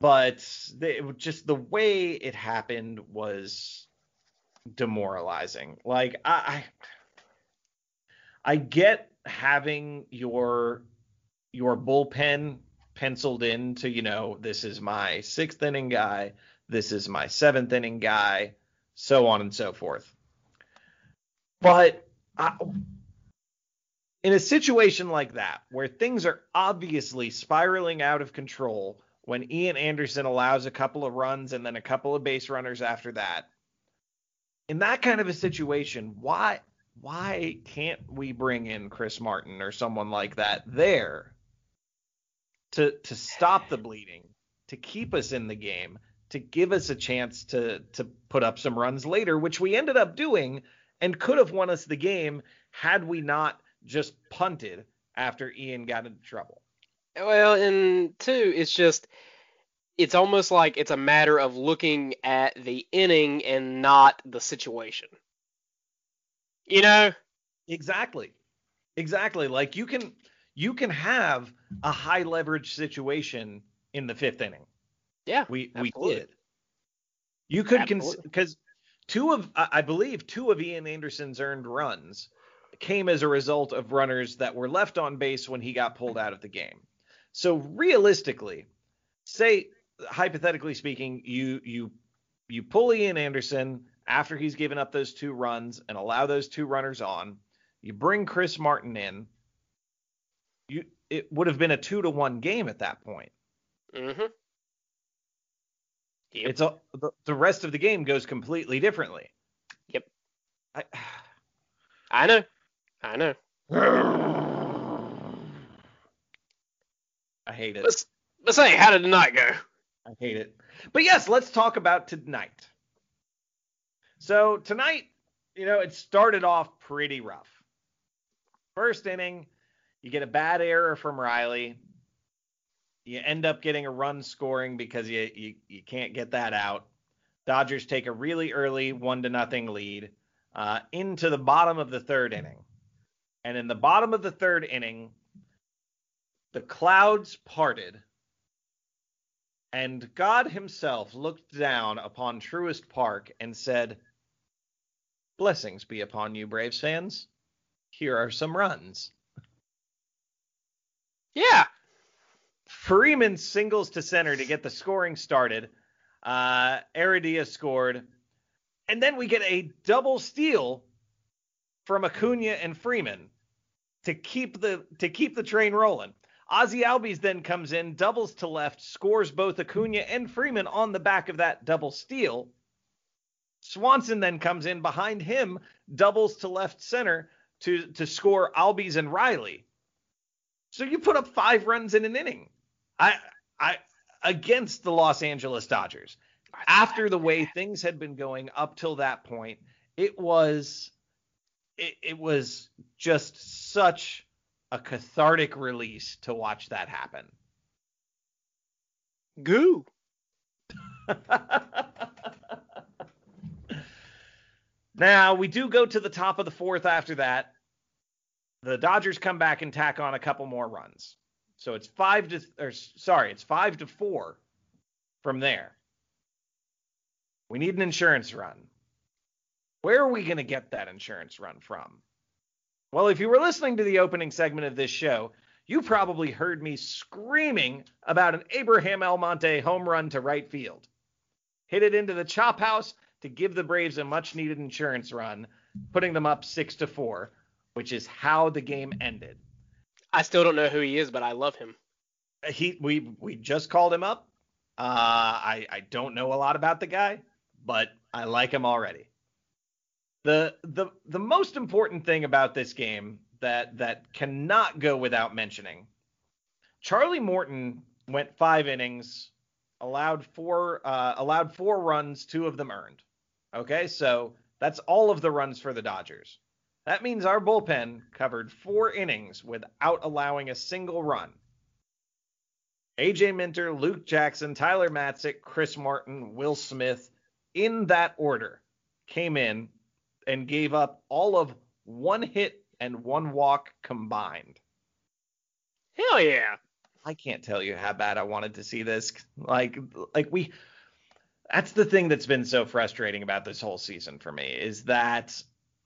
but they, just the way it happened was demoralizing. Like I, I, I get having your your bullpen penciled in to you know this is my sixth inning guy, this is my seventh inning guy, so on and so forth. But I, in a situation like that, where things are obviously spiraling out of control, when Ian Anderson allows a couple of runs and then a couple of base runners after that, in that kind of a situation, why why can't we bring in Chris Martin or someone like that there to to stop the bleeding, to keep us in the game, to give us a chance to to put up some runs later, which we ended up doing and could have won us the game had we not just punted after Ian got into trouble. Well, and two, it's just it's almost like it's a matter of looking at the inning and not the situation. You know? Exactly. Exactly. Like you can you can have a high leverage situation in the fifth inning. Yeah. We absolutely. we did. You could Absolutely. because two of I I believe two of Ian Anderson's earned runs came as a result of runners that were left on base when he got pulled out of the game. So realistically, say hypothetically speaking, you you you pull Ian Anderson after he's given up those two runs and allow those two runners on. You bring Chris Martin in. You it would have been a two to one game at that point. Mm-hmm. Yep. It's a the, rest of the game goes completely differently. Yep. I, I know. I know. I hate it. Let's let's say, how did the night go? I hate it. But yes, let's talk about tonight. So tonight, you know, it started off pretty rough. First inning, you get a bad error from Riley. You end up getting a run scoring because you you, you can't get that out. Dodgers take a really early one to nothing lead uh, into the bottom of the third inning. And in the bottom of the third inning, the clouds parted, and God Himself looked down upon Truist Park and said, Blessings be upon you, Braves fans. Here are some runs. Yeah. Freeman singles to center to get the scoring started. Uh, Heredia scored. And then we get a double steal from Acuna and Freeman to keep the to keep the train rolling. Ozzy Albies then comes in, doubles to left, scores both Acuna and Freeman on the back of that double steal. Swanson then comes in behind him, doubles to left center to to score Albies and Riley. So you put up five runs in an inning. I I against the Los Angeles Dodgers. After the way things had been going up till that point, it was it, it was just such a cathartic release to watch that happen. Goo. now we do go to the top of the fourth after that. The Dodgers come back and tack on a couple more runs. So it's five to or sorry, it's five to four from there. We need an insurance run. Where are we going to get that insurance run from? Well, if you were listening to the opening segment of this show, you probably heard me screaming about an Abraham Almonte home run to right field. Hit it into the chop house to give the Braves a much needed insurance run, putting them up 6 to 4, which is how the game ended. I still don't know who he is, but I love him. He we we just called him up. Uh, I I don't know a lot about the guy, but I like him already. The the the most important thing about this game that that cannot go without mentioning. Charlie Morton went five innings, allowed four uh, allowed four runs, two of them earned. Okay, so that's all of the runs for the Dodgers. That means our bullpen covered four innings without allowing a single run. AJ Minter, Luke Jackson, Tyler Matzek, Chris Martin, Will Smith, in that order, came in and gave up all of one hit and one walk combined. Hell yeah. I can't tell you how bad I wanted to see this. Like, like we. That's the thing that's been so frustrating about this whole season for me is that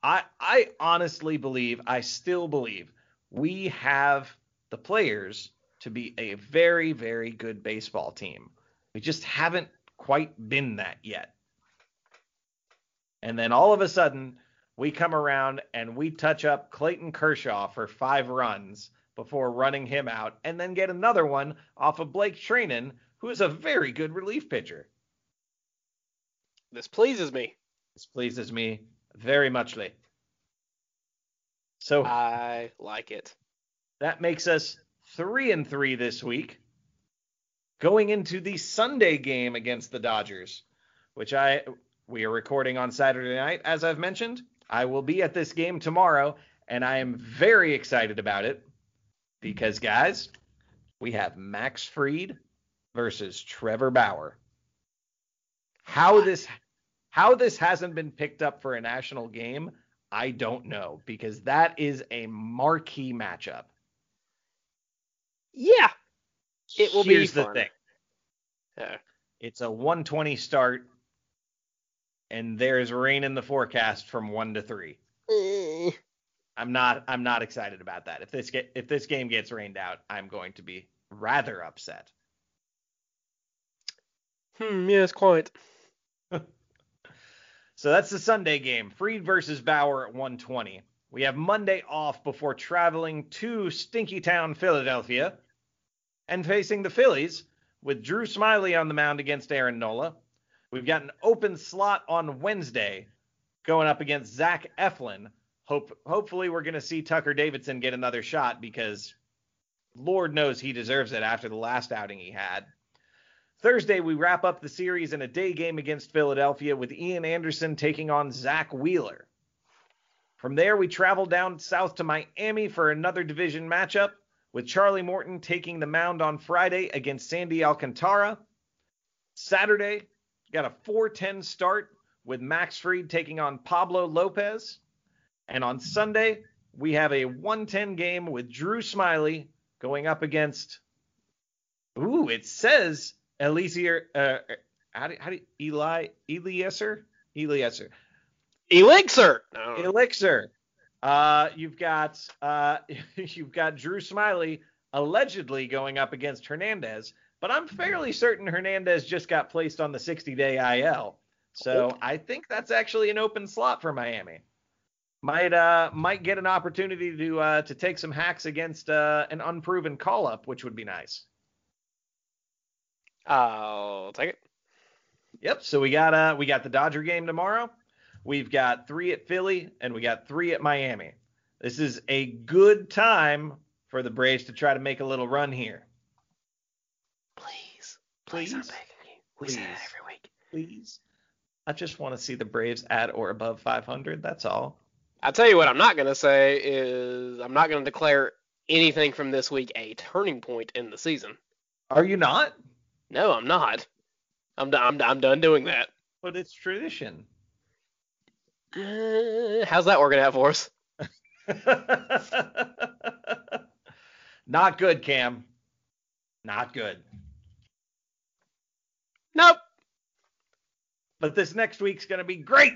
I I honestly believe, I still believe, we have the players to be a very very good baseball team. We just haven't quite been that yet. And then all of a sudden, we come around and we touch up Clayton Kershaw for five runs before running him out, and then get another one off of Blake Treinen, who is a very good relief pitcher. This pleases me. This pleases me very muchly. So I like it. that makes us three and three this week, going into the Sunday game against the Dodgers, which I we are recording on Saturday night, as I've mentioned. I will be at this game tomorrow, and I am very excited about it because, guys, we have Max Fried versus Trevor Bauer. How this how this hasn't been picked up for a national game, I don't know because that is a marquee matchup. Yeah. It will Here's be the thing. Yeah. It's a 120 start, and there's rain in the forecast from one to three. Eh. I'm not I'm not excited about that. If this get if this game gets rained out, I'm going to be rather upset. Hmm, yes, quite. So that's the Sunday game. Fried versus Bauer at 120. We have Monday off before traveling to Stinky Town, Philadelphia, and facing the Phillies with Drew Smyly on the mound against Aaron Nola. We've got an open slot on Wednesday going up against Zach Eflin. Hope hopefully we're going to see Tucker Davidson get another shot because Lord knows he deserves it after the last outing he had. Thursday, we wrap up the series in a day game against Philadelphia with Ian Anderson taking on Zack Wheeler. From there, we travel down south to Miami for another division matchup with Charlie Morton taking the mound on Friday against Sandy Alcantara. Saturday, got a 4-10 start with Max Fried taking on Pablo Lopez. And on Sunday, we have a 110 game with Drew Smyly going up against. Ooh, it says Eliezer. Uh, how do, how do Eli Eliezer Eliezer Elixir. No. Elixir. Uh, you've got uh, you've got Drew Smyly allegedly going up against Hernandez, but I'm fairly certain Hernandez just got placed on the 60-day IL. So I think that's actually an open slot for Miami. Might uh might get an opportunity to uh to take some hacks against uh an unproven call up, which would be nice. I'll take it. Yep. So we got uh we got the Dodger game tomorrow. We've got three at Philly and we got three at Miami. This is a good time for the Braves to try to make a little run here. Please. Please. I'm begging you. We say that Please. every week. Please. I just want to see the Braves at or above 500. That's all. I'll tell you what I'm not going to say is I'm not going to declare anything from this week a turning point in the season. Are you not? No, I'm not. I'm done. I'm, I'm done doing that. But it's tradition. Uh, how's that working out for us? Not good, Cam. Not good. Nope. But this next week's going to be great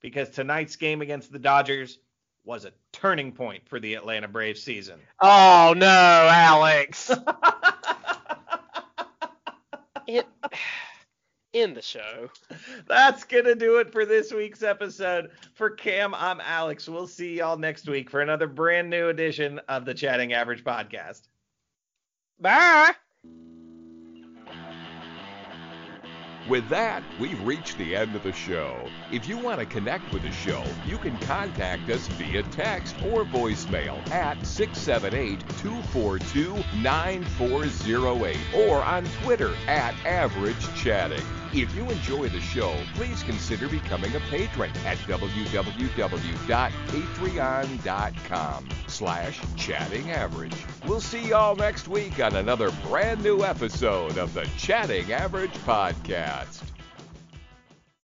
because tonight's game against the Dodgers was a turning point for the Atlanta Braves season. Oh no, Alex. it, in the show. That's going to do it for this week's episode. For Cam, I'm Alex. We'll see y'all next week for another brand new edition of the Chatting Average podcast. Bye. With that, we've reached the end of the show. If you want to connect with the show, you can contact us via text or voicemail at 678 242 9408 or on Twitter at Average Chatting. If you enjoy the show, please consider becoming a patron at www.patreon.com slash chatting average. We'll see y'all next week on another brand new episode of the Chatting Average Podcast.